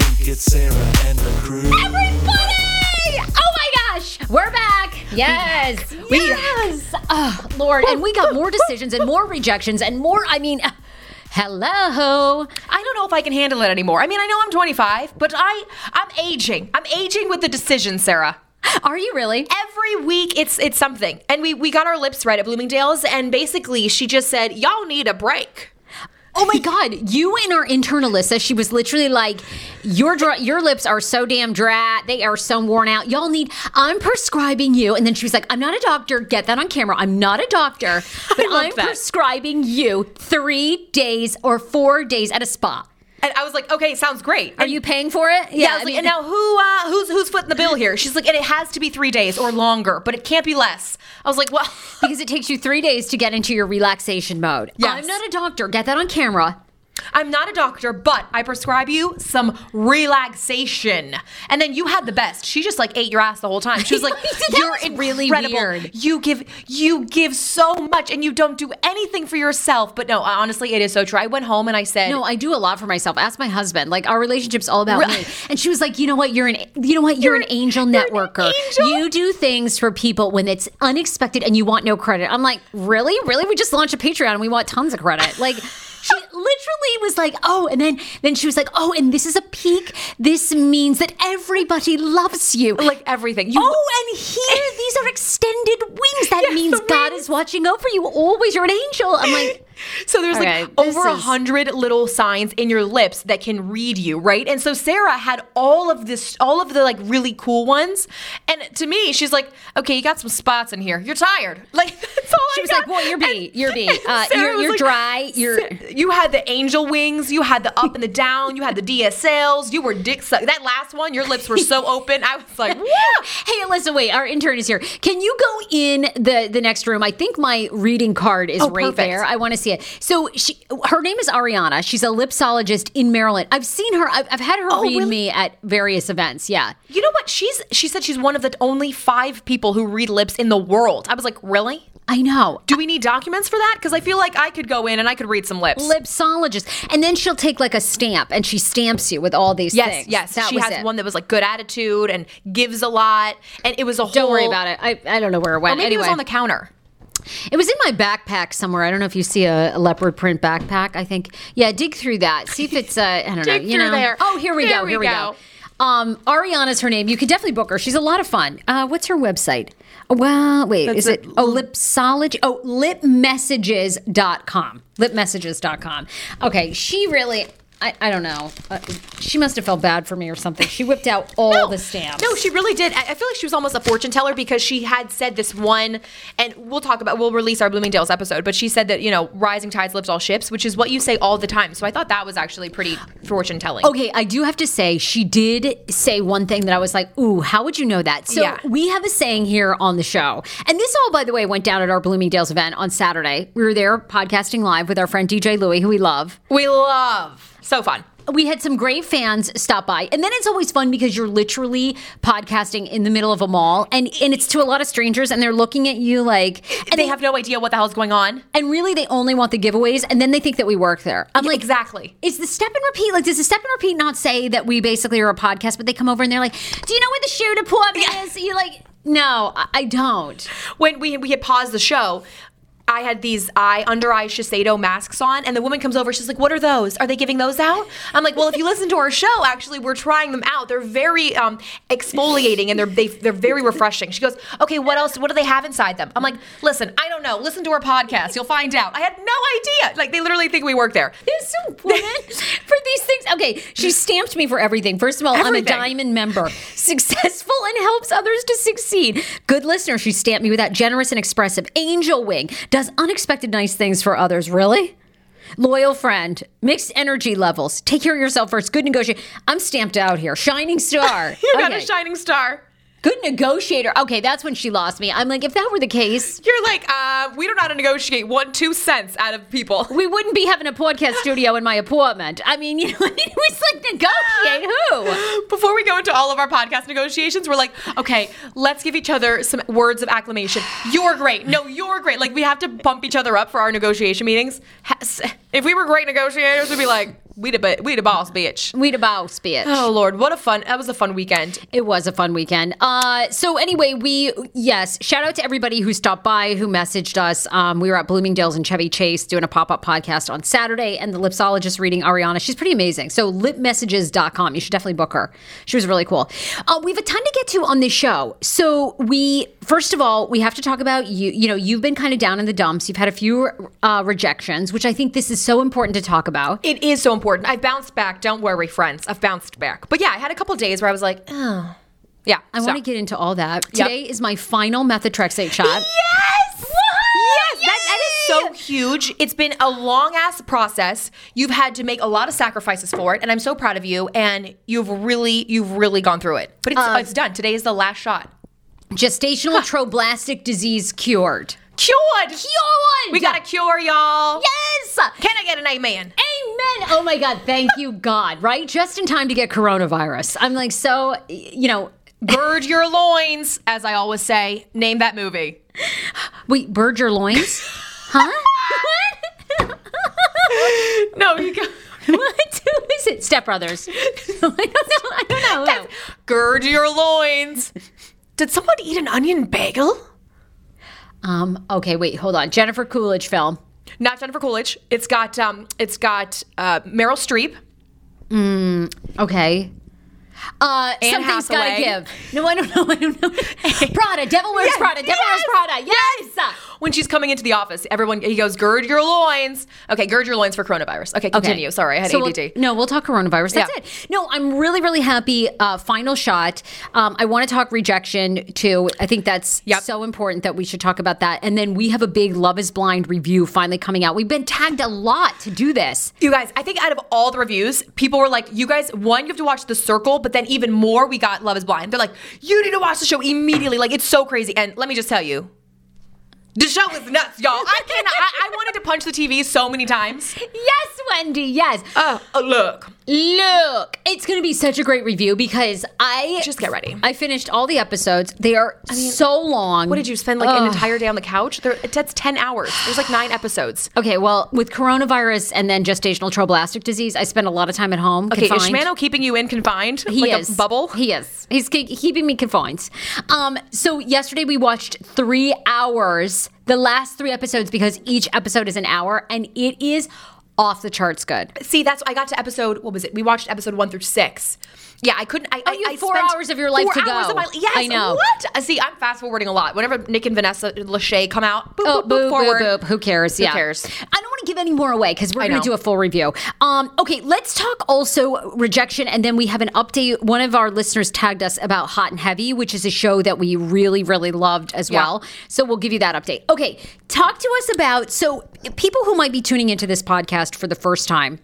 Think. It's Sarah and the crew. Everybody! Oh my gosh, we're back. Yes. We, yes. Oh, Lord. And we got more decisions and more rejections and more, I mean, hello. I don't know if I can handle it anymore. I mean, I know I'm 25, but I I'm aging. I'm aging with the decision, Sarah. Are you really? Every week it's it's something. And we we got our lips right at Bloomingdale's and basically she just said, "Y'all need a break." Oh my God! You and our intern Alyssa, she was literally like, "Your dry, your lips are so damn dry. They are so worn out. Y'all need. I'm prescribing you." And then she was like, "I'm not a doctor. Get that on camera. I'm not a doctor, but I'm that. prescribing you three days or four days at a spa. And I was like, "Okay, sounds great." Are you paying for it? Yeah, I was like, and now who uh, who's who's footing the bill here? She's like, and it has to be three days or longer, but it can't be less. I was like, well, because it takes you three days to get into your relaxation mode. Yes. I'm not a doctor. Get that on camera. I'm not a doctor, but I prescribe you some relaxation. And then you had the best. She just like ate your ass the whole time. She was like, "You're really incredible. weird." You give you give so much, and you don't do anything for yourself." But no, honestly, it is so true. I went home and I said, No, I do a lot for myself. Ask my husband. Like our relationship's all about me. And she was like, you know what? You're an you know what? You're, an angel you're an networker. angel. You do things for people when it's unexpected and you want no credit. I'm like, really? Really? We just launched a Patreon and we want tons of credit. Like she literally was like, oh, and then then she was like, oh, and this is a peak. This means that everybody loves you. like everything. You, Oh, and here these are extended wings. That Yes, means God wings. is watching over you always. You're an angel. I'm like, So there's Okay, like over a is- hundred little signs in your lips that can read you, right? And so Sarah had all of this, all of the like really cool ones. And to me, she's like, "Okay, you got some spots in here. You're tired." Like She was got. like, "Boy, you're B. And- You're B. Uh, you're- you're dry. You're- You had the angel wings. You had the up and the down. You had the DSLs. You were dick suck. That last one, your lips were so open. I was like! Hey, Alyssa, wait, our intern is here. Can you go in the the next room? I think my reading card is Oh, right perfect. there. I want to see it. So she, her name is Ariana. She's a lipsologist in Maryland. I've seen her. I've, I've had her Oh, read really? me at various events. Yeah. You know what? She's she said she's one of the only five people who read lips in the world. I was like, really? I know. Do we need documents for that? Because I feel like I could go in and I could read some lips. Lipsologist. And then she'll take like a stamp and she stamps you with all these Yes, things. yes. That she has it. one that was like good attitude and gives a lot, and it was a whole. Don't worry about it. I, I don't know where it went. Or maybe anyway, it was on the counter. It was in my backpack somewhere. I don't know if you see a, a leopard print backpack. I think, yeah, dig through that. See if it's, uh, I don't know. You know. there. Oh, here we There go. we Here we go. go. Um, Ariana's her name. You could definitely book her. She's a lot of fun. Uh, what's her website? Well, wait, That's is it. it? Oh, lipsology. Oh, lipmessages.com. Lipmessages.com. Okay, she really. I, I don't know. Uh, she must have felt bad for me or something. She whipped out all the stamps. No, she really did. I I feel like she was almost a fortune teller because she had said this one, and we'll talk about, we'll release our Bloomingdale's episode, but she said that, you know, rising tides lifts all ships, which is what you say all the time. So I thought that was actually pretty fortune telling. Okay, I do have to say, she did say one thing that I was like, ooh, how would you know that? So Yeah. we have a saying here on the show. And this all, by the way, went down at our Bloomingdale's event on Saturday. We were there podcasting live with our friend DJ Louie, who we love. We love. So fun. We had some great fans stop by. And then it's always fun because you're literally podcasting in the middle of a mall and, and it's to a lot of strangers and they're looking at you like And they have no idea what the hell's going on. and really they only want the giveaways and then they think that we work there. I'm like exactly. Is the step and repeat like does the step and repeat not say that we basically are a podcast, but they come over and they're like, Do you know where the shoe department is? You're like, No, I, I don't. when we we had paused the show, I had these eye under eye Shiseido masks on, and the woman comes over. She's like, "What are those? Are they giving those out?" I'm like, "Well, if you listen to our show, actually, we're trying them out. They're very um, exfoliating and they're they, they're very refreshing." She goes, "Okay, what else? What do they have inside them?" I'm like, "Listen, I don't know. Listen to our podcast. You'll find out." I had no idea. Like they literally think we work there. There's some women for these things. Okay, she stamped me for everything. First of all, I'm a diamond member, successful and helps others to succeed. Good listener. She stamped me with that generous and expressive. Angel wing does unexpected nice things for others. Really. Loyal friend, mixed energy levels. Take care of yourself first. Good negotiator. I'm stamped out here. Shining star. You got a shining star. Good negotiator. Okay, that's when she lost me. I'm like, if that were the case, You're like, uh, we don't know how to negotiate one two cents out of people. we wouldn't be having a podcast studio in my apartment. I mean, you know, it was like negotiate who? Before we go into all of our podcast negotiations, we're like, okay, let's give each other some words of acclamation. You're great. No, you're great. Like we have to bump each other up for our negotiation meetings. Ha- s- If we were great negotiators, we'd be like, we the we the boss, bitch. We the boss, bitch. Oh Lord, what a fun! That was a fun weekend. It was a fun weekend. Uh, so anyway, we yes, shout out to everybody who stopped by, who messaged us. Um, we were at Bloomingdale's and Chevy Chase doing a pop up podcast on Saturday, and the lipsologist reading Ariana. She's pretty amazing. So lipmessages.com. You should definitely book her. She was really cool. Uh, we have a ton to get to on this show. So we first of all we have to talk about you. You know, you've been kind of down in the dumps. You've had a few uh, rejections, which I think this is so important to talk about. It is so important. I bounced back. Don't worry, friends. I've bounced back. But yeah, I had a couple days where I was like, oh, yeah. I so- want to get into all that. Yep. Today is my final methotrexate shot. Yes! Yes, that, that is so huge. It's been a long ass process. You've had to make a lot of sacrifices for it, and I'm so proud of you. And you've really, you've really gone through it. But it's, Uh, it's done. Today is the last shot. Gestational trophoblastic disease cured. Cured. Cured. We got a cure, y'all. yes. Can I get an amen? Amen. Oh my God. Thank you, God. Right? Just in time to get coronavirus. I'm like, so, you know, Gird your loins, as I always say. Name that movie. wait, bird your loins? huh? No, you go. what? Who is it? Step Brothers. I don't know. I don't know. Gird your loins. Did someone eat an onion bagel? Um, okay, wait, hold on. Jennifer Coolidge film. Not Jennifer Coolidge. It's got um, it's got uh, Meryl Streep. Okay. Uh, Anne something's gotta give. No, I don't know. I don't know. Prada, Devil Wears Yes, Prada, Devil yes, Wears Prada. Yes. When she's coming into the office, everyone he goes, "Gird your loins." Okay, gird your loins for coronavirus. Okay, continue. Sorry, I had So we'll- no, we'll talk coronavirus. That's Yeah. it. No, I'm really, really happy. Uh, final shot. Um, I want to talk rejection too. I think that's Yep. so important that we should talk about that. And then we have a big Love Is Blind review finally coming out. We've been tagged a lot to do this. You guys, I think out of all the reviews, people were like, "You guys, one, you have to watch The Circle," but then even more, we got Love Is Blind. They're like, "You need to watch the show immediately." Like it's so crazy. And let me just tell you, the show is nuts, y'all. I cannot. I, I wanted to punch the TV so many times. Yes, Wendy. Yes. Oh, uh, look. Look, it's going to be such a great review because I Just get ready. I finished all the episodes. They are so long. What did you spend like an entire day on the couch? There, that's ten hours. There's like nine episodes. Okay, well, with coronavirus and then gestational trophoblastic disease, I spend a lot of time at home. Okay, confined. is Shmano keeping you in confined? He like is a bubble? He is. He's ke- keeping me confined. Um, so yesterday we watched three hours, the last three episodes, because each episode is an hour, and it is off the charts good. See, that's I got to episode. What was it? We watched episode one through six. Yeah, I couldn't. I, Oh, I, you have I four hours of your life four to hours go. Of my, yes, I know. What? Uh, See, I'm fast forwarding a lot. Whenever Nick and Vanessa Lachey come out, boop, Oh, boop, boop, boo, forward. boo, boo. Who cares? yeah. cares? I don't want to give any more away because we're going to do a full review. Um, okay, let's talk also rejection, and then we have an update. One of our listeners tagged us about Hot and Heavy, which is a show that we really, really loved as Yeah. well. So we'll give you that update. Okay, talk to us about so people who might be tuning into this podcast for the first time.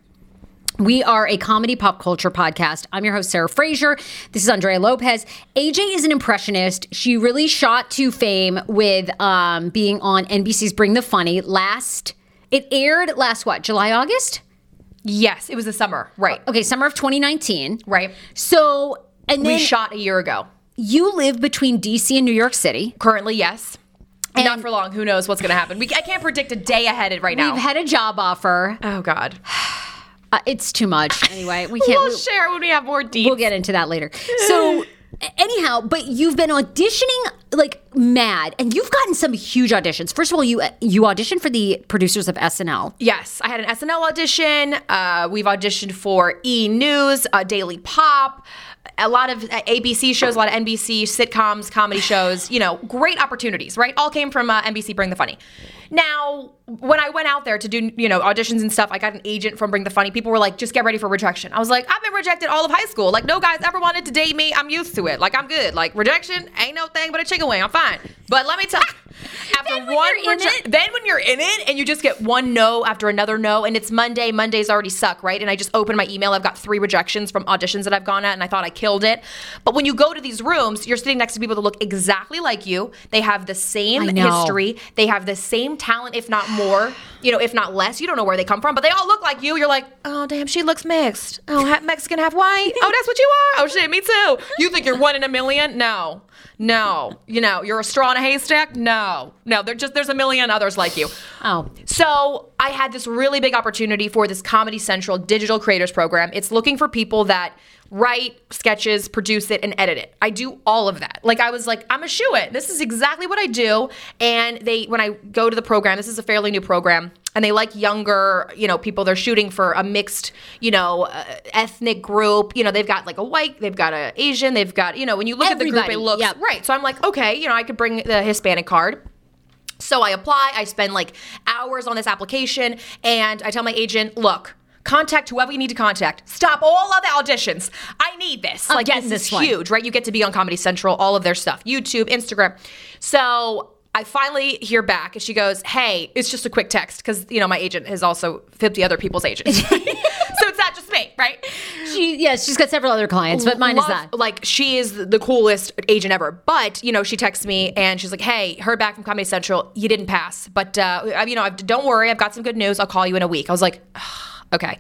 We are a comedy pop culture podcast. I'm your host, Sarah Fraser. This is Andrea Lopez. AJ is an impressionist. She really shot to fame with um, being on NBC's Bring the Funny last. It aired last what? July, August? Yes, it was the summer. Right. Okay, summer of 2019. Right. So, and We shot a year ago. you live between DC and New York City. Currently, yes. And Not for long. Who knows what's going to happen? We, I can't predict a day ahead of right now. We've had a job offer. oh God. Uh, it's too much. Anyway, we can't. We'll share when we have more deep. We'll get into that later. So, anyhow, but you've been auditioning like mad, and you've gotten some huge auditions. First of all, you you auditioned for the producers of SNL. Yes, I had an SNL audition. Uh, we've auditioned for E News, uh, Daily Pop, a lot of uh, ABC shows, a lot of NBC sitcoms, comedy shows. You know, great opportunities, right? All came from uh, NBC Bring the Funny. Now, when I went out there to do, you know, auditions and stuff, I got an agent from Bring the Funny. People were like, just get ready for rejection. I was like, I've been rejected all of high school. Like, no guys ever wanted to date me. I'm used to it. Like, I'm good. Like, rejection ain't no thing but a chicken wing. I'm fine. But let me tell you, after Then one reje- then when you're in it and you just get one no after another no, and it's Monday, Mondays already suck, right? And I just open my email, I've got three rejections from auditions that I've gone at, and I thought I killed it. But when you go to these rooms, you're sitting next to people that look exactly like you. They have the same history, they have the same talent, if not more, you know, if not less. You don't know where they come from, but they all look like you. You're like, oh, damn, she looks mixed. Oh, half Mexican, half white. Oh, that's what you are. Oh, shit, me too. You think you're one in a million? No. No, you know, you're a straw in a haystack. No, no, there's just there's a million others like you. Oh, So I had this really big opportunity for this Comedy Central Digital Creators Program. It's looking for people that write sketches, produce it, and edit it. I do all of that. Like I was like, I'm a shoe it. This is exactly what I do. And they, when I go to the program, this is a fairly new program, and they like younger, you know, people. They're shooting for a mixed, you know, uh, ethnic group. You know, they've got like a white, they've got a Asian, they've got, you know, when you look at the group, Everybody, it looks yep. right. So I'm like, okay, you know, I could bring the Hispanic card. So I apply, I spend like hours on this application, and I tell my agent, look, contact whoever you need to contact. Stop all other auditions. I need this. I'm like this, is huge, right? You get to be on Comedy Central, all of their stuff, YouTube, Instagram. So I finally hear back and she goes, Hey, it's just a quick text because you know my agent is also 50 other people's agents. so it's not just me, right? she, yes, she's got several other clients, but mine Love- is that. Like she is the coolest agent ever. But you know, she texts me and she's like, "Hey, heard back from Comedy Central. You didn't pass, but uh, you know, I've, don't worry. I've got some good news. I'll call you in a week." I was like. Okay.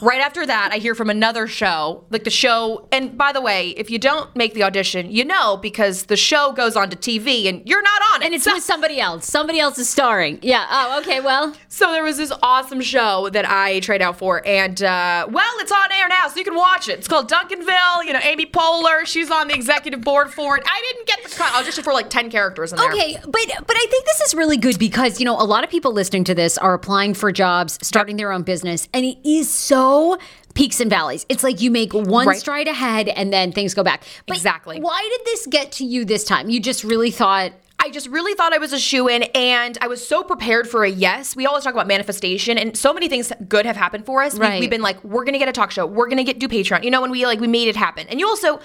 right after that, I hear from another show, like the show. And by the way, if you don't make the audition, you know because the show goes on to TV and you're not on it. And it's So- with somebody else. Somebody else is starring. Yeah. Oh, okay. Well, So there was this awesome show that I tried out for, and uh, well, it's on air now, so you can watch it. It's called Duncanville. You know, Amy Poehler, she's on the executive board for it. I didn't get the cut. I auditioned for like ten characters in there. Okay, but but I think this is really good because you know a lot of people listening to this are applying for jobs, starting their own business, and it is so peaks and valleys. It's like you make one Right. stride ahead and then things go back. But Exactly. Why did this get to you this time? You just really thought I just really thought I was a shoe in, and I was so prepared for a yes. We always talk about manifestation, and so many things good have happened for us. We- Right. We've been like, we're gonna get a talk show, we're gonna get do Patreon. You know, when we like we made it happen. And you also,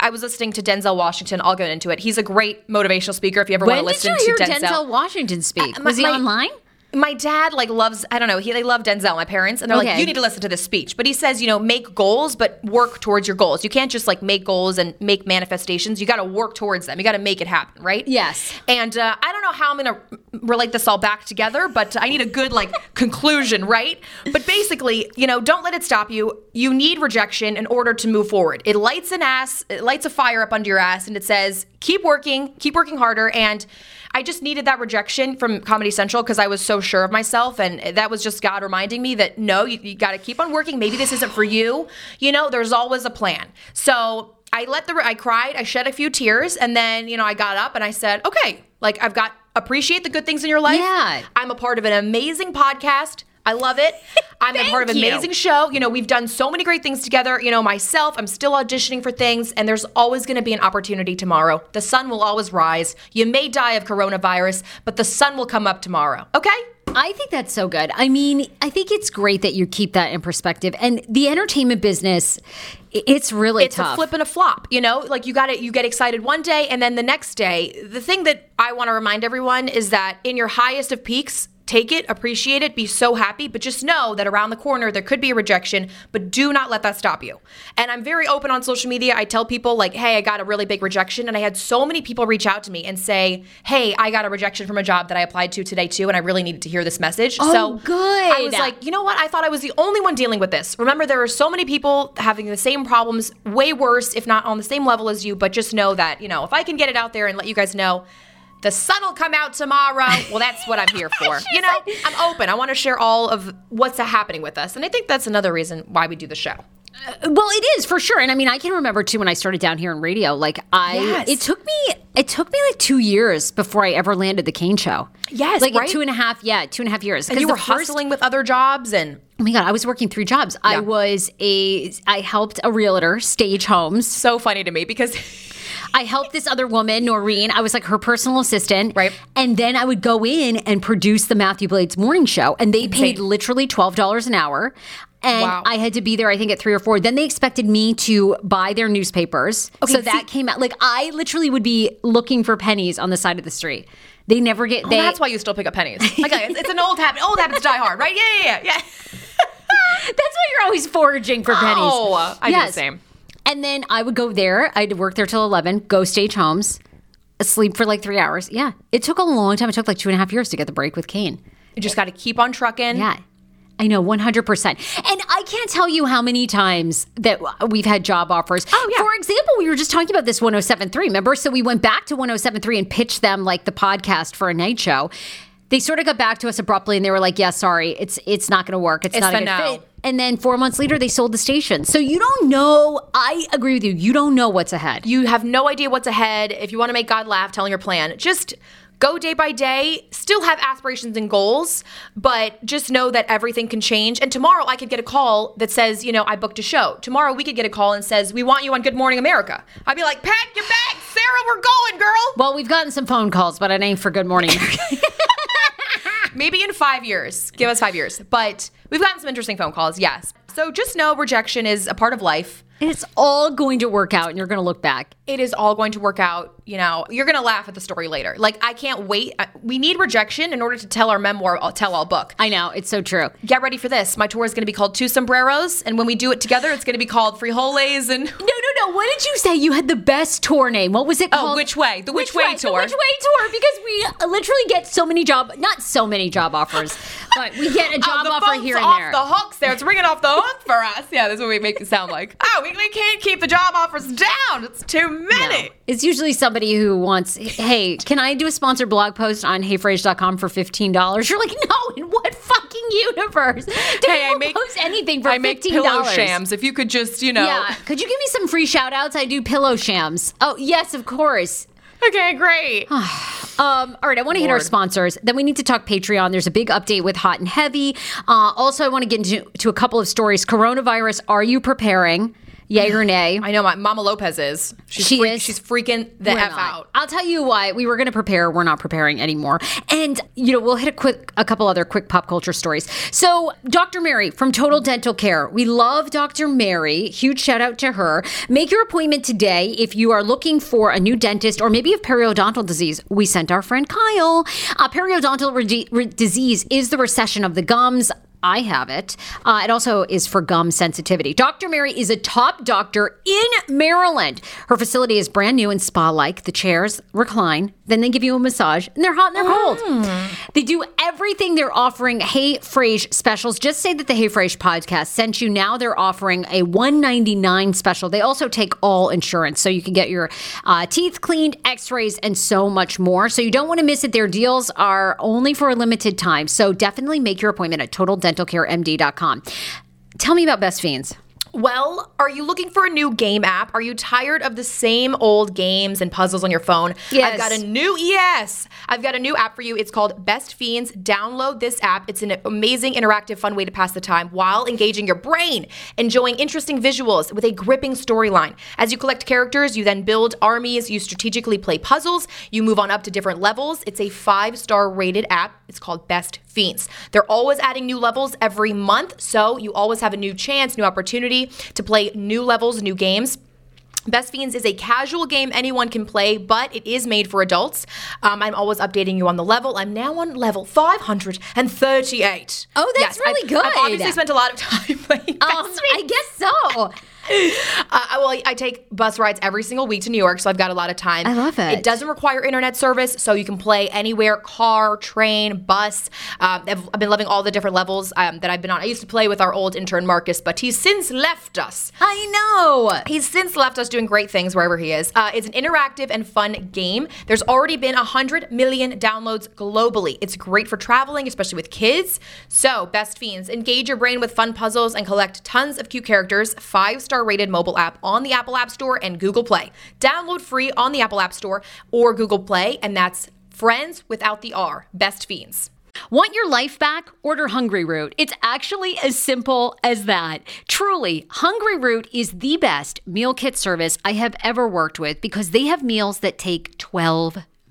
I was listening to Denzel Washington. I'll get into it. He's a great motivational speaker. If you ever when want to listen to Denzel, Washington speak? Uh, my- Was he my- online? My dad like loves i don't know he they love denzel my parents and they're Okay. like you need to listen to this speech. But he says you know make goals but work towards your goals. You can't just like make goals and make manifestations. You got to work towards them. You got to make it happen right? Yes. and uh, i don't know how i'm gonna relate this all back together but i need a good like conclusion right? But basically you know don't let it stop you. You need rejection in order to move forward. It lights an ass it lights a fire up under your ass and it says keep working keep working harder and I just needed that rejection from Comedy Central because I was so sure of myself. And that was just God reminding me that no, you, you got to keep on working. Maybe this isn't for you. You know, there's always a plan. So I let the, I cried, I shed a few tears. And then, you know, I got up and I said, okay, like I've got, appreciate the good things in your life. Yeah. I'm a part of an amazing podcast. I love it. I'm a part of an Thank you. amazing show. You know, we've done so many great things together. You know, myself, I'm still auditioning for things, and there's always going to be an opportunity tomorrow. The sun will always rise. You may die of coronavirus, but the sun will come up tomorrow. Okay? I think that's so good. I mean, I think it's great that you keep that in perspective. And the entertainment business, it's really It's tough. a flip and a flop. You know, like you got it. You get excited one day, and then the next day. The thing that I want to remind everyone is that in your highest of peaks. Take it, appreciate it, be so happy, but just know that around the corner there could be a rejection, but do not let that stop you. And I'm very open on social media. I tell people, like, hey, I got a really big rejection. And I had so many people reach out to me and say, hey, I got a rejection from a job that I applied to today, too, and I really needed to hear this message. Oh, so good. I was like, you know what? I thought I was the only one dealing with this. Remember, there are so many people having the same problems, way worse, if not on the same level as you. But just know that, you know, if I can get it out there and let you guys know, the sun will come out tomorrow. Well, that's what I'm here for. you know, I'm open. I want to share all of what's happening with us. And I think that's another reason why we do the show. Uh, well, it is for sure, and I mean, I can remember too when I started down here in radio. Like, I Yes. it took me it took me like two years before I ever landed the Kane Show. Yes, like right? two and a half. Yeah, two and a half years. And you were first- hustling with other jobs and Oh my god, I was working three jobs. I was a I helped a realtor stage homes. so funny to me because I helped this other woman, Noreen. I was like her personal assistant. Right. And then I would go in and produce the Matthew Blades morning show. And they paid Insane. literally $12 an hour. And Wow. I had to be there, I think, at three or four. Then they expected me to buy their newspapers. so that came out. Like, I literally would be looking for pennies on the side of the street. They never get. Oh, they, well, that's why you still pick up pennies. Okay, it's, it's an old habit. Old habits die hard, right? Yeah, yeah, yeah. yeah. That's why you're always foraging for pennies. Oh, I do the same. And then I would go there. I'd work there till 11, go stage homes, sleep for like three hours. Yeah. It took a long time. It took like two and a half years to get the break with Kane. You just got to keep on trucking. Yeah. I know, 100%. And I can't tell you how many times that we've had job offers. Oh, yeah. For example, we were just talking about this 1073, remember? So we went back to 1073 and pitched them like the podcast for a night show. They sort of got back to us abruptly and they were like, yeah, sorry, it's it's not going to work. It's, It's not a good no. fit. And then four months later, they sold the station. So you don't know. I agree with you. You don't know what's ahead. You have no idea what's ahead. If you want to make God laugh, telling your plan, just go day by day. Still have aspirations and goals, but just know that everything can change. And tomorrow I could get a call that says, you know, I booked a show. Tomorrow we could get a call and says, we want you on Good Morning America. I'd be like, pack your bags, Sarah, we're going, girl. Well, we've gotten some phone calls, but it ain't for Good Morning. Maybe in five years. Give us five years. But we've gotten some interesting phone calls, yes. So just know rejection is a part of life. it's all going to work out, and you're going to look back. It is all going to work out. You know, you're gonna laugh at the story later. Like I can't wait. We need rejection in order to tell our memoir, uh, tell all book. I know it's so true. Get ready for this. My tour is gonna be called Two Sombreros, and when we do it together, it's gonna be called Frijoles and. No, no, no. What did you say? You had the best tour name. What was it Oh, called? Which Way? The Which Way The tour. Which Way tour? Because we uh, literally get so many job, not so many job offers, but we get a Oh, job the offer here and off there. the hooks there. It's ringing off the hook for us. Yeah, that's what we make it sound like. Oh, we, we can't keep the job offers down. It's too many. It's usually somebody who wants, hey, can I do a sponsored blog post on heyfrase.com for $15? You're like, no, in what fucking universe? Do Hey, I make- post anything for I $15? make pillow shams. If you could just, you know. Yeah. Could you give me some free shout outs? I do pillow shams. Oh, yes, of course. Okay, great. Um, all right, I want to hit our sponsors. Then we need to talk Patreon. There's a big update with Hot and Heavy. Uh, also, I want to get into to a couple of stories. Coronavirus, are you preparing? Yay or nay? I know my Mama Lopez is. She's She freak- is? She's freaking the We're f not. out. I'll tell you why. We were going to prepare. We're not preparing anymore. And you know, we'll hit a quick, a couple other quick pop culture stories. So, Dr. Mary from Total Dental Care. We love Dr. Mary. Huge shout out to her. Make your appointment today if you are looking for a new dentist or maybe you have periodontal disease. We sent our friend Kyle. Uh, periodontal re- re- disease is the recession of the gums. I have it. Uh, it also is for gum sensitivity. Dr. Mary is a top doctor in Maryland. Her facility is brand new and spa like. The chairs recline, then they give you a massage, and they're hot and they're cold. They do everything they're offering Hey Frase specials. Just say that the Hey Frase podcast sent you. Now they're offering a 199 special. They also take all insurance, so you can get your uh, teeth cleaned, x rays, and so much more. So you don't want to miss it. Their deals are only for a limited time. So definitely make your appointment at totaldentalcaremd.com. Tell me about Best Fiends. Well, are you looking for a new game app? Are you tired of the same old games and puzzles on your phone? Yes. I've got a new yes. I've got a new app for you. It's called Best Fiends. Download this app. It's an amazing, interactive, fun way to pass the time while engaging your brain, enjoying interesting visuals with a gripping storyline. As you collect characters, you then build armies, you strategically play puzzles, you move on up to different levels. It's a five-star rated app. It's called Best Fiends. They're always adding new levels every month, so you always have a new chance, new opportunity to play new levels, new games. Best Fiends is a casual game anyone can play, but it is made for adults. Um, I'm always updating you on the level. I'm now on level 538. Oh, that's really I've, good. I've obviously spent a lot of time playing Um. I guess so. Uh, I- well, I take bus rides every single week to New York, so I've got a lot of time. I love it. It doesn't require internet service, so you can play anywhere car, train, bus. Um, I've, I've been loving all the different levels um, that I've been on. I used to play with our old intern, Marcus, but he's since left us. I know. He's since left us doing great things wherever he is. Uh, it's an interactive and fun game. There's already been 100 million downloads globally. It's great for traveling, especially with kids. So, Best Fiends, engage your brain with fun puzzles and collect tons of cute characters. Five star rated mobile app on the Apple App Store and Google Play. Download free on the Apple App Store or Google Play, and that's Friends without the R. Best Fiends. Want your life back? Order Hungry Root. It's actually as simple as that. Truly, Hungry Root is the best meal kit service I have ever worked with because they have meals that take 12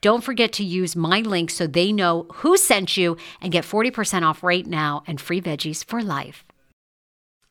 Don't forget to use my link so they know who sent you and get 40% off right now and free veggies for life.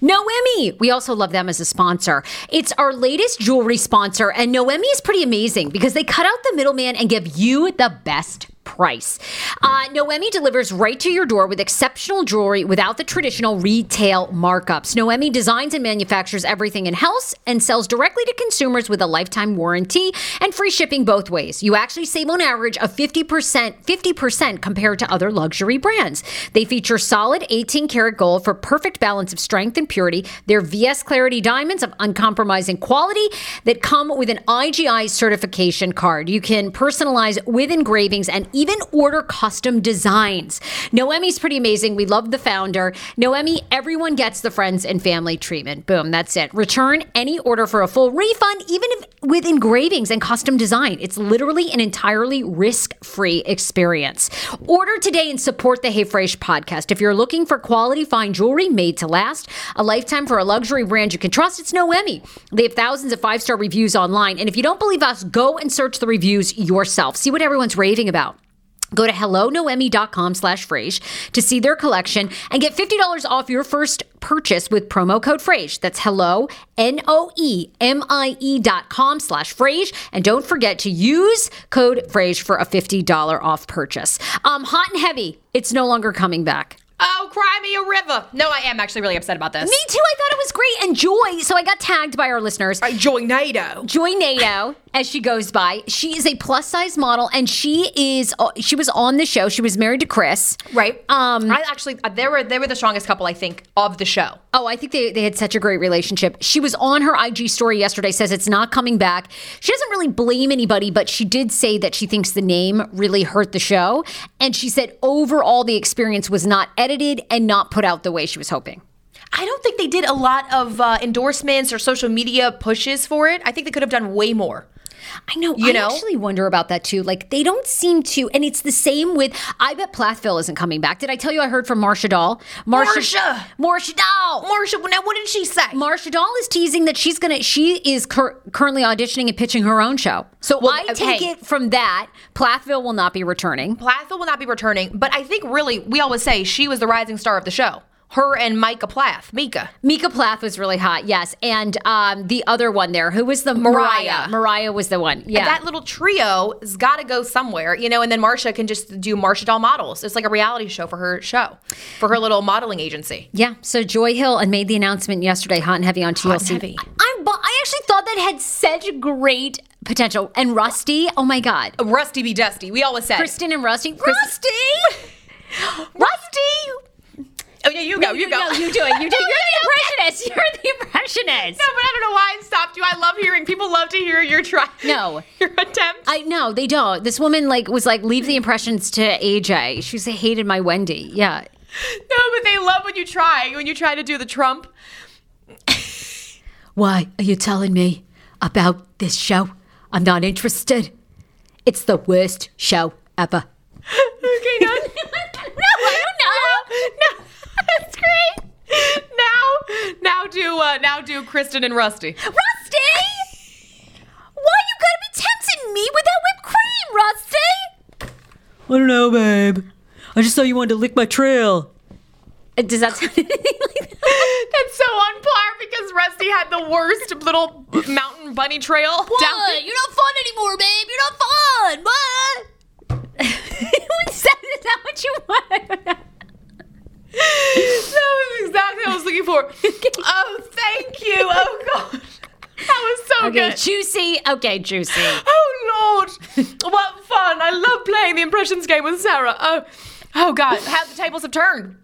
Noemie, we also love them as a sponsor. It's our latest jewelry sponsor, and Noemie is pretty amazing because they cut out the middleman and give you the best price. Uh, Noemie delivers right to your door with exceptional jewelry without the traditional retail markups. Noemie designs and manufactures everything in house and sells directly to consumers with a lifetime warranty and free shipping both ways. You actually save on average of 50%, 50% compared to other luxury brands. They feature solid 18 karat gold for perfect balance of strength and purity. They're VS Clarity diamonds of uncompromising quality that come with an IGI certification card. You can personalize with engravings and even order custom designs. Noemie's pretty amazing. We love the founder. Noemie, everyone gets the friends and family treatment. Boom, that's it. Return any order for a full refund, even if with engravings and custom design. It's literally an entirely risk free experience. Order today and support the Hey Frase podcast. If you're looking for quality fine jewelry made to last, a lifetime for a luxury brand you can trust, it's Noemie. They have thousands of five star reviews online. And if you don't believe us, go and search the reviews yourself. See what everyone's raving about. Go to hellonoemie.com slash Frase to see their collection and get $50 off your first purchase with promo code Frase. That's hello, N-O-E-M-I-E dot com slash Frase. And don't forget to use code Frase for a $50 off purchase. Um, hot and heavy, it's no longer coming back. Oh, cry me a river. No, I am actually really upset about this. Me too. I thought it was great. And Joy, so I got tagged by our listeners. Uh, Joy NATO. Joy NATO, as she goes by, she is a plus size model, and she is uh, she was on the show. She was married to Chris, Right. Um, I actually uh, they were they were the strongest couple I think of the show. Oh, I think they, they had such a great relationship. She was on her IG story yesterday, says it's not coming back. She doesn't really blame anybody, but she did say that she thinks the name really hurt the show. And she said overall, the experience was not edited and not put out the way she was hoping. I don't think they did a lot of uh, endorsements or social media pushes for it. I think they could have done way more. I know. You I know? actually wonder about that too. Like they don't seem to, and it's the same with. I bet Plathville isn't coming back. Did I tell you I heard from Marsha Dahl? Marsha! Marsha Doll. Marsha, now what did she say? Marsha Doll is teasing that she's gonna. She is cur- currently auditioning and pitching her own show. So Well, I uh, take okay. it from that. Plathville will not be returning. Plathville will not be returning, but I think really we always say she was the rising star of the show. Her and Micah Plath, Mika. Mika Plath was really hot, yes, and um, the other one there, who was the Mariah. Mariah? Mariah was the one. Yeah, That little trio has got to go somewhere, you know, and then Marsha can just do Marsha Doll models. It's like a reality show for her show, for her little modeling agency. Yeah, so Joy Hill and made the announcement yesterday, hot and heavy on TLC. and heavy. I, but I actually thought that had such great potential. And Rusty, oh my God, Rusty be dusty. We always said. Kristen and Rusty, Rusty, Rusty! Oh, yeah, you go, you, go. No, you do it, you do. it. You're the impressionist. You're the impressionist. No, but I don't know why I stopped you. I love hearing people love to hear your try. No. your attempt. I no, they don't. This woman like was like leave the impressions to AJ. She was hated my Wendy. Yeah. no, but they love when you try when you try to do the Trump. Why are you telling me about this show? I'm not interested. It's the worst show ever. Okay, no, no, I don't know. no, that's great. Now, now do uh, now do Kristen and Rusty. Rusty! Why you gotta be tempting me with that whipped cream, Rusty? I don't know, babe. I just thought you wanted to lick my trail. Uh, Does that sound anything like that? That's so on par because Rusty had the worst little mountain bunny trail. down- You're not fun anymore, babe. You're not fun. What? is, that, is that what you want? That was exactly what I was looking for. Oh, thank you. Oh God, that was so Okay, good. juicy. Okay, juicy. Oh Lord, what fun! I love playing the impressions game with Sarah. Oh, oh God, how the tables have turned.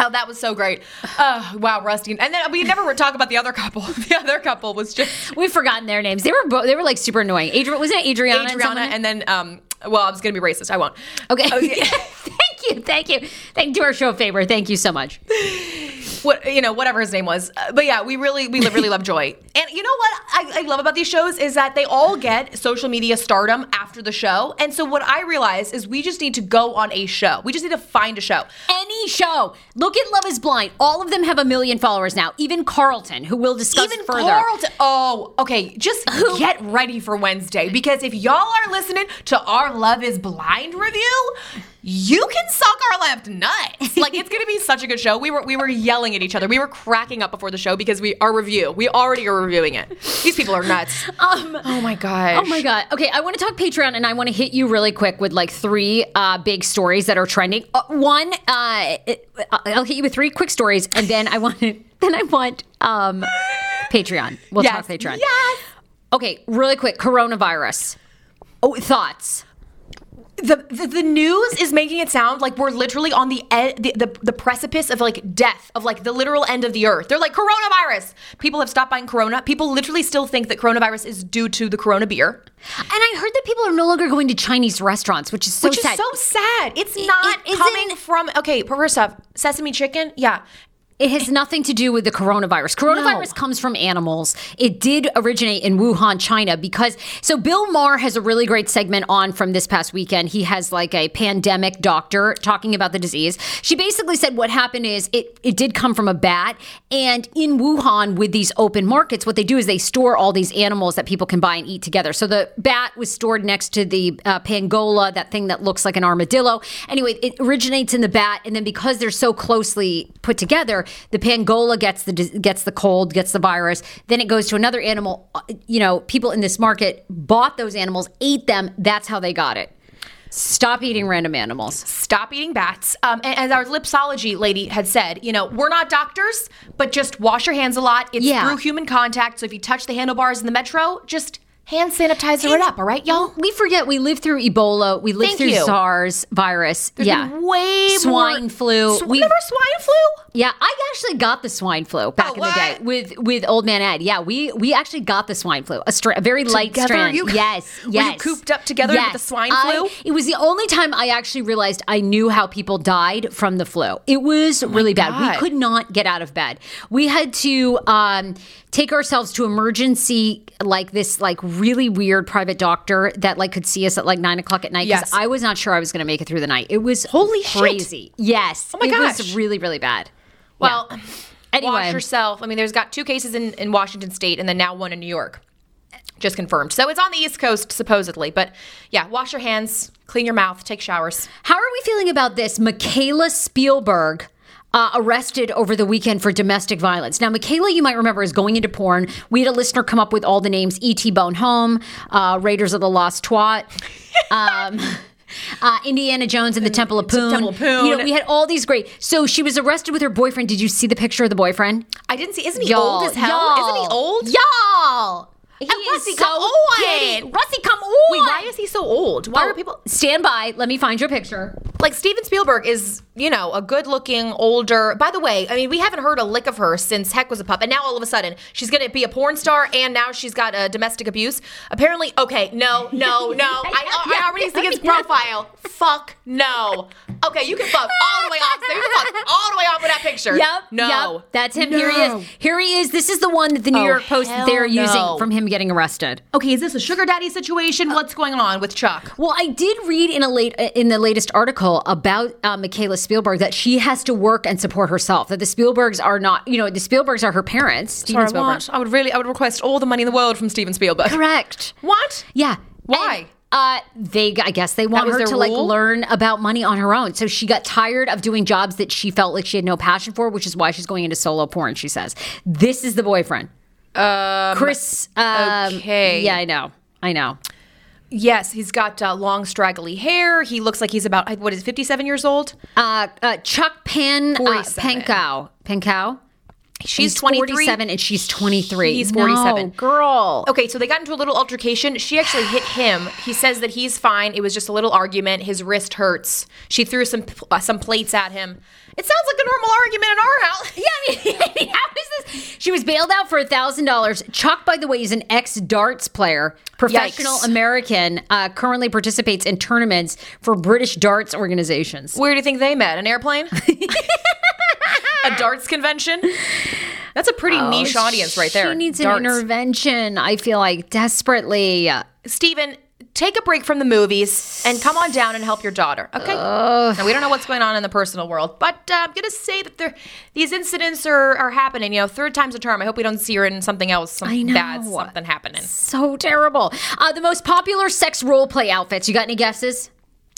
Oh, that was so great. Oh, wow, Rusty. And then we never talk about the other couple. The other couple was just We've forgotten their names. They were both. They were like super annoying. Adrian was it Adriana? and Adriana someone? and then um. Well, I was gonna be racist. I won't. okay. Okay. thank you, thank you, thank do our show a favor. Thank you so much. what you know, whatever his name was. Uh, but yeah, we really, we really love Joy. And you know what I, I love about these shows is that they all get social media stardom after the show. And so what I realize is we just need to go on a show. We just need to find a show. Any show. Look at Love Is Blind. All of them have a million followers now. Even Carlton, who we'll discuss further. Even further. Carlton. Oh, okay. Just get ready for Wednesday because if y'all are listening to our Love Is Blind review, you can suck our left nuts. Like it's gonna be such a good show. We were we were yelling at each other. We were cracking up before the show because we our review. We already are reviewing it. These people are nuts. Um, Oh my god. Oh my god. Okay, I want to talk Patreon, and I want to hit you really quick with like three uh, big stories that are trending. Uh, one, uh, it- I'll hit you with three quick stories, and then I want to, then I want um, Patreon. We'll Yes. talk Patreon. Yes. Okay, really quick. Coronavirus. Oh, thoughts. The, the the news is making it sound like we're literally on the, ed, the the the precipice of like death of like the literal end of the earth. They're like coronavirus. People have stopped buying Corona. People literally still think that coronavirus is due to the Corona beer, And I heard that people are no longer going to Chinese restaurants, which is so sad. which sad. is so sad. It's not it isn't- coming from okay. First off, sesame chicken. Yeah, It has nothing to do with the coronavirus. Coronavirus No. comes from animals. It did originate in Wuhan, China, because so Bill Maher has a really great segment on from this past weekend. He has like a pandemic doctor talking about the disease. She basically said what happened is it it did come from a bat, and in Wuhan with these open markets, what they do is they store all these animals that people can buy and eat together. So the bat was stored next to the uh, pangola, that thing that looks like an armadillo. Anyway, it originates in the bat, and then because they're so closely put together, the pangola gets the gets the cold, gets the virus. Then it goes to another animal. Uh, You know, people in this market bought those animals, ate them. That's how they got it. Stop eating random animals. stop eating bats. Um, and as our lipsology lady had said, you know, we're not doctors, but just wash your hands a lot. It's Yeah. through human contact. So if you touch the handlebars in the metro, just hand sanitizer it up. All right, y'all. We forget we lived through Ebola. We lived Thank through you. SARS virus. yeah. Been way Swine more- flu. Sw- We- Remember swine flu? Yeah, I actually got the swine flu back Oh, in the day with with old man Ed. Yeah, we we actually got the swine flu, a, stra- a very light Together? strand. You- yes, were you cooped up together with the swine I- flu? it was the only time I actually realized I knew how people died from the flu. It was really bad. We Oh could not get out of bed. We had to um, take ourselves to emergency like this like really weird private doctor that like could see us at like nine o'clock at night because Yes. I was not sure I was going to make it through the night. It was Holy shit. crazy. Yes. Oh my it gosh. was really really bad. Well, Yeah. Anyway. watch yourself. I mean, there's got two cases in, in Washington State and then now one in New York. Just confirmed. So it's on the East Coast, supposedly. But yeah, wash your hands, clean your mouth, take showers. How are we feeling about this? Mikaela Spielberg. Uh, arrested over the weekend for domestic violence. Now, Mikaela, you might remember, is going into porn. We had a listener come up with all the names: E.T. Bone Home, uh, Raiders of the Lost Twat, um, uh, Indiana Jones and the Temple of Poon. Temple of Poon. You know, we had all these great. So she was arrested with her boyfriend. Did you see the picture of the boyfriend? I didn't see. Isn't he Y'all, old as hell? y'all, Isn't he old? Y'all. He And is Rusty, so come on. giddy. Rusty, come on. Wait, why is he so old? Why Oh, are people stand by? Let me find your picture. like Steven Spielberg is, you know, a good-looking older. By the way, I mean we haven't heard a lick of her since Heck was a pup, and now all of a sudden she's going to be a porn star, and now she's got a domestic abuse. Apparently, okay, no, no, no. I, I already see his profile. Fuck no. Okay, you can fuck all the way off. You can fuck all the way off with that picture. Yep. No. Yep. That's him. Here he is. Here he is. This is the one that the New Oh, York Post they're using from him getting arrested. Okay, is this a sugar daddy situation? What's going on with Chuck? Well, I did read in a late in the latest article about uh, Mikaela Spielberg that she has to work and support herself. That the Spielbergs are not, you know, the Spielbergs are her parents. Steven Sorry, Spielberg. what? I would really, I would request all the money in the world from Steven Spielberg. Correct. What? Yeah. Why? And, uh, they, I guess they want her to like learn about money on her own. So she got tired of doing jobs that she felt like she had no passion for, which is why she's going into solo porn. She says, "This is the boyfriend, Chris." Um, okay. yeah, I know, I know. Yes, he's got uh, long, straggly hair. He looks like he's about what is it, 57 years old. Uh, uh, Chuck Pan uh, 47. Pankow, Pankow. She's He's 23. 47 and she's 23. He's No, 47. girl. Okay, so they got into a little altercation. She actually hit him. He says that he's fine. It was just a little argument. His wrist hurts. She threw some uh, some plates at him. It sounds like a normal argument in our house. Yeah, I mean, how is this? She was bailed out for a thousand dollars. Chuck, by the way, is an ex darts player, professional Yikes. American, uh, currently participates in tournaments for British darts organizations. Where do you think they met? An airplane? a darts convention? That's a pretty niche audience right there. Oh, She needs Darts. an intervention. I feel like desperately. Steven, take a break from the movies and come on down and help your daughter, okay? Now, we don't know what's going on in the personal world, but uh, I'm going to say that there, these incidents are, are happening. You know, third time's a charm. I hope we don't see her in something else, some I know. bad something happening. So terrible. Uh, the most popular sex role play outfits. You got any guesses?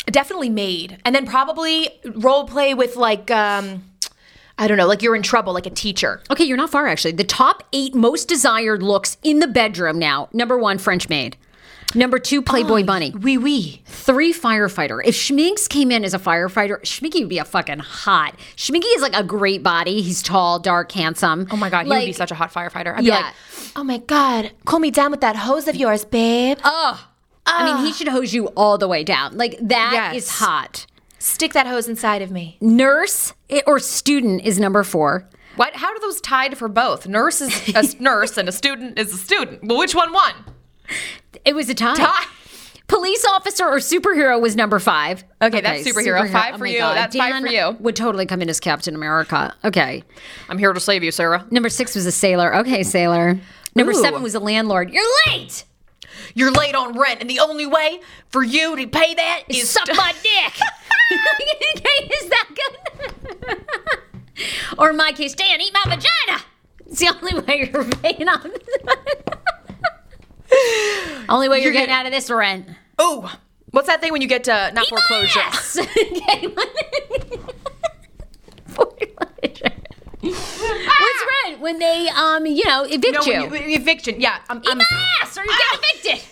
Definitely made. And then probably role play with like, um, I don't know, like you're in trouble, like a teacher. Okay, you're not far actually. The top eight most desired looks in the bedroom now. Number one, French maid. Number two, Playboy bunny. Wee wee. Three, firefighter. If Schminks came in as a firefighter, Schminky would be a fucking hot. Schminky is like a great body. He's tall, dark, handsome. Oh my God, he would be such a hot firefighter. I'd Yeah. be like, oh my God, cool me down with that hose of yours, babe. Oh. I mean, he should hose you all the way down. Like that is Yes. hot. Stick that hose inside of me. Nurse or student is number four. What? How are those tied for both? Nurse is a nurse and a student is a student. Well, which one won? It was a tie. Tie. Police officer or superhero was number five. Okay, that's superhero. Five oh for my you. That's five for you. Would totally come in as Captain America. Okay. I'm here to save you, Sarah. Number six was a sailor. Okay, sailor. Number Ooh. seven was a landlord. You're late. You're late on rent, and the only way for you to pay that is Suck to- my dick. is that good? or in my case, Dan, eat my vagina. It's the only way you're paying off. only way you're, You're getting out of this rent. Oh, what's that thing when you get uh, not foreclosure? Yes. okay. What's rent when they um you know evict No, you? you- eviction. Yeah, I'm. Eat I'm my ass or you get evicted.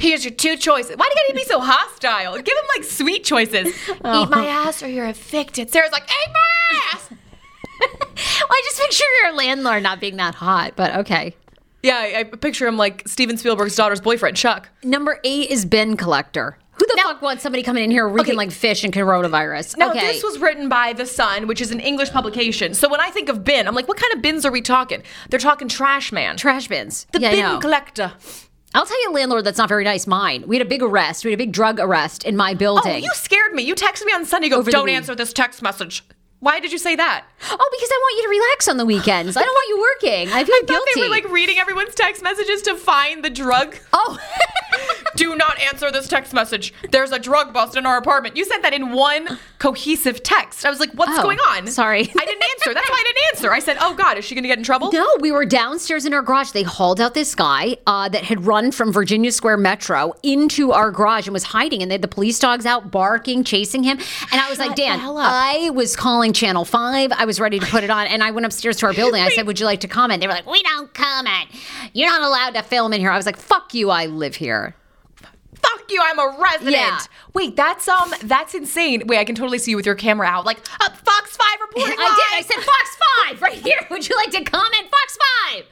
Here's your two choices. Why do you gotta be so hostile? Give him like sweet choices. Eat my ass or you're evicted. Sarah's like, eat my ass. Well, I just picture your landlord not being that hot, but okay. Yeah, I, I picture him like Steven Spielberg's daughter's boyfriend, Chuck. Number eight is bin collector. Who the fuck wants somebody coming in here reeking Okay. like fish and coronavirus? Now, okay. this was written by The Sun, which is an English publication. So when I think of bin, I'm like, what kind of bins are we talking? They're talking trash man. trash bins. the Yeah, bin collector. I'll tell you a landlord that's not very nice. Mine. We had a big arrest. We had a big drug arrest in my building. Oh, you scared me. You texted me on Sunday. Go, Over don't answer this text message. Why did you say that? Oh, because I want you to relax on the weekends. I don't want you working. I feel I guilty. they were like reading everyone's text messages to find the drug. oh, Do not answer this text message. There's a drug bust in our apartment. You sent that in one cohesive text. I was like, what's Oh, going on? sorry. I didn't answer. That's why I didn't answer. I said, oh God, is she going to get in trouble? No, we were downstairs in our garage. They hauled out this guy uh, that had run from Virginia Square Metro into our garage and was hiding. And they had the police dogs out barking, chasing him. And I was like, Dan. I was calling Channel 5. I was ready to put it on. And I went upstairs to our building. I said, Would you like to comment? They were like, We don't comment. You're not allowed to film in here. I was like, Fuck you. I live here. Fuck you, I'm a resident. Yeah. Wait, that's um that's insane. Wait, I can totally see you with your camera out. Like, uh, Fox 5 reporting I did. I said Fox Five right here. Would you like to comment? Fox Five.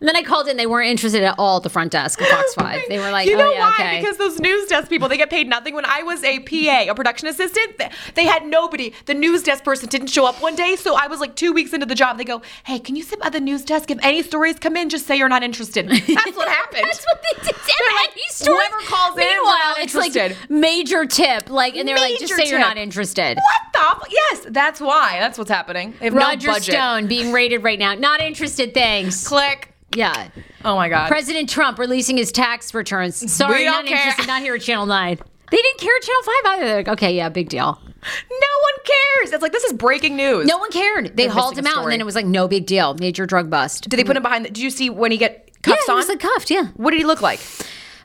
And then I called in. They weren't interested at all at the front desk of Fox oh Five. They were like, you oh, know "Oh yeah, why? okay." Because those news desk people, they get paid nothing. When I was a PA, a production assistant, they had nobody. The news desk person didn't show up one day, so I was like two weeks into the job. They go, "Hey, can you sit by the news desk? If any stories come in, just say you're not interested." That's what happened. That's what they did. Like, Any stories- whoever calls in, Meanwhile, it's like major tip, like, and they're like, just Major say you're not interested. what the? Yes, that's why. That's what's happening. They have Roger no budget. Stone being rated right now. Not interested. Thanks. Click. Yeah. Oh my god. President Trump releasing his tax returns. Sorry, We don't not care. interested. Not here at Channel Nine. They didn't care at Channel Five either. They're like, okay, yeah, big deal. no one cares. It's like this is breaking news. No one cared. They They're hauled him missing a out, and story. then it was like no big deal. Major drug bust. Did they put him behind? The, did you see when he get yeah, cuffs he on? was like cuffed. Yeah. what did he look like?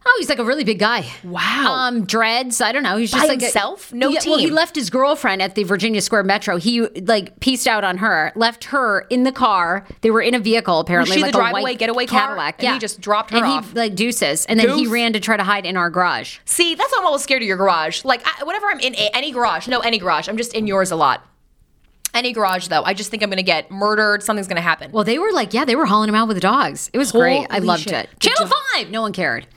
Oh, he's like a really big guy. Wow. Um, dreads. I don't know. He's just By like a- himself? No yeah, Well, he left his girlfriend at the Virginia Square Metro. He like pieced out on her, left her in the car. They were in a vehicle apparently, she like the a away, getaway car? Cadillac. And yeah, he just dropped her and off. He like deuces, and then he ran to try to hide in our garage. See, that's why I'm always scared of your garage. Like, I, whenever I'm in a, any garage, no, any garage, I'm just in yours a lot. Any garage, though, I just think I'm gonna get murdered. Something's gonna happen. Well, they were like, yeah, they were hauling him out with the dogs. It was great. I loved shit. it. Channel Five. No one cared.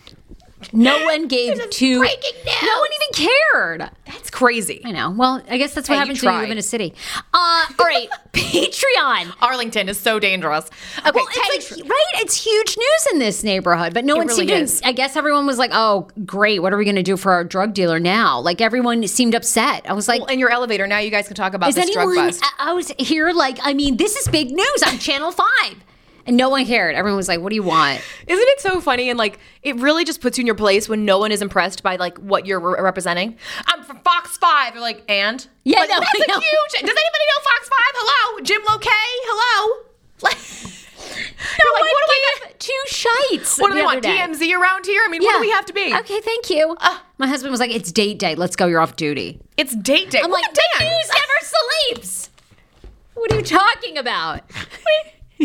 No one gave two. No one even cared. that's crazy. I know. Well, I guess that's what Hey, you happens when you live in a city. Uh, all right, Patreon. Arlington is so dangerous. Okay, well, it's like right. It's huge news in this neighborhood, but no one really seemed to. I guess everyone was like, "Oh, great! What are we going to do for our drug dealer now?" Like everyone seemed upset. I was like, well, in your elevator now, you guys can talk about "Is this drug anyone?" bust. I, I was here like, I mean, this is big news on Channel Five, and no one cared. Everyone was like, "What do you want?" Isn't it so funny? And like, it really just puts you in your place when no one is impressed by like what you're re- representing. I'm from Fox Five. They're like, and Yeah, Like, no, that's a huge. Does anybody know Fox Five? Hello, Jim Lokay. Hello. Like, No like, what do I gave two shites. what do other want? day. TMZ around here? I mean, what do we have to be? Okay, thank you. Uh. My husband was like, "It's date day. Let's go. You're off duty." It's date day. I'm Look like, at "The Dan. news never sleeps." What are you talking about?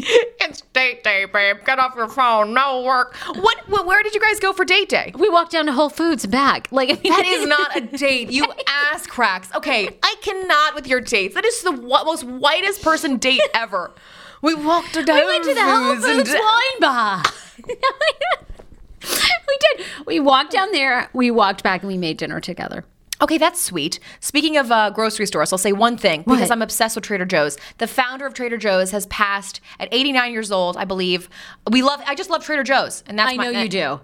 it's date day, babe. Get off your phone. No work. What? wh- Where did you guys go for date day? We walked down to Whole Foods back. Like I mean, That is not a date. You ass cracks. Okay, I cannot with your dates. That is the most whitest person date ever. We walked to We went to the Whole Foods and- Foods wine bar. we did. We walked down there. We walked back, and we made dinner together. Okay, that's sweet. Speaking of uh, grocery stores, I'll say one thing because What? I'm obsessed with Trader Joe's. The founder of Trader Joe's has passed at 89 years old, I believe. We love. I just love Trader Joe's, and that's I my know you do.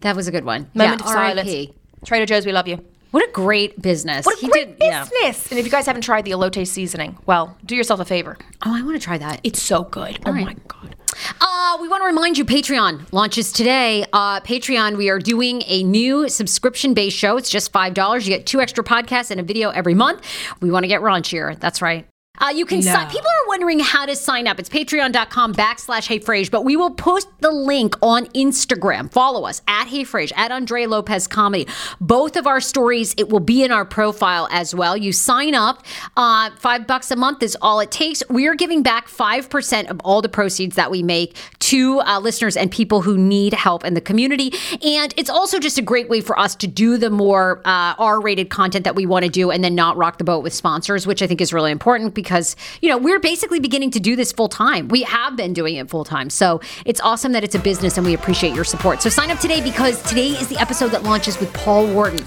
That was a good one. Moment yeah, of silence. R.I.P. Trader Joe's, we love you. What a great business. What a He great did- yeah. business! And if you guys haven't tried the elote seasoning, well, do yourself a favor. Oh, I want to try that. It's so good. Oh right. my god. Uh, we want to remind you Patreon launches today. Uh, Patreon, we are doing a new subscription based show. It's just $5. You get two extra podcasts and a video every month. We want to get raunchier. That's right. Uh, you can sign. People wondering how to sign up. It's patreon.com backslash Hey Frase, but we will post the link on Instagram. Follow us at HeyFrase, at Andrea Lopez Comedy. Both of our stories, it will be in our profile as well. You sign up. Uh, five bucks a month is all it takes. We are giving back 5% of all the proceeds that we make to uh, listeners and people who need help in the community. And it's also just a great way for us to do the more uh, R rated content that we want to do and then not rock the boat with sponsors, which I think is really important because, you know, we're basically beginning to do this full time. We have been doing it full time. So it's awesome that it's a business and we appreciate your support. So sign up today because today is the episode that launches with Paul Wharton.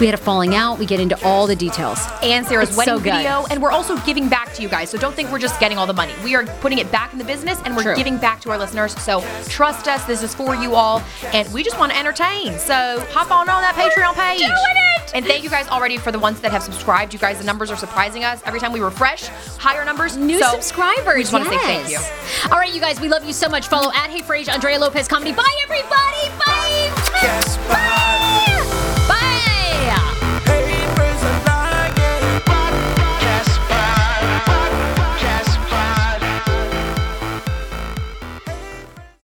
We had a falling out. We get into all the details. and Sarah's It's wedding so good. video, and we're also giving back to you guys. So don't think we're just getting all the money. We are putting it back in the business, and we're True. giving back to our listeners. So trust us. This is for you all, and we just want to entertain. So hop on on that Patreon page. Doing it! And thank you guys already for the ones that have subscribed. You guys, the numbers are surprising us every time we refresh. Higher numbers. New So, subscribers. We just want to say thank you. All right, you guys, we love you so much. Follow at Hey Frase, Andrea Lopez Comedy. Bye, everybody. Bye. Cast by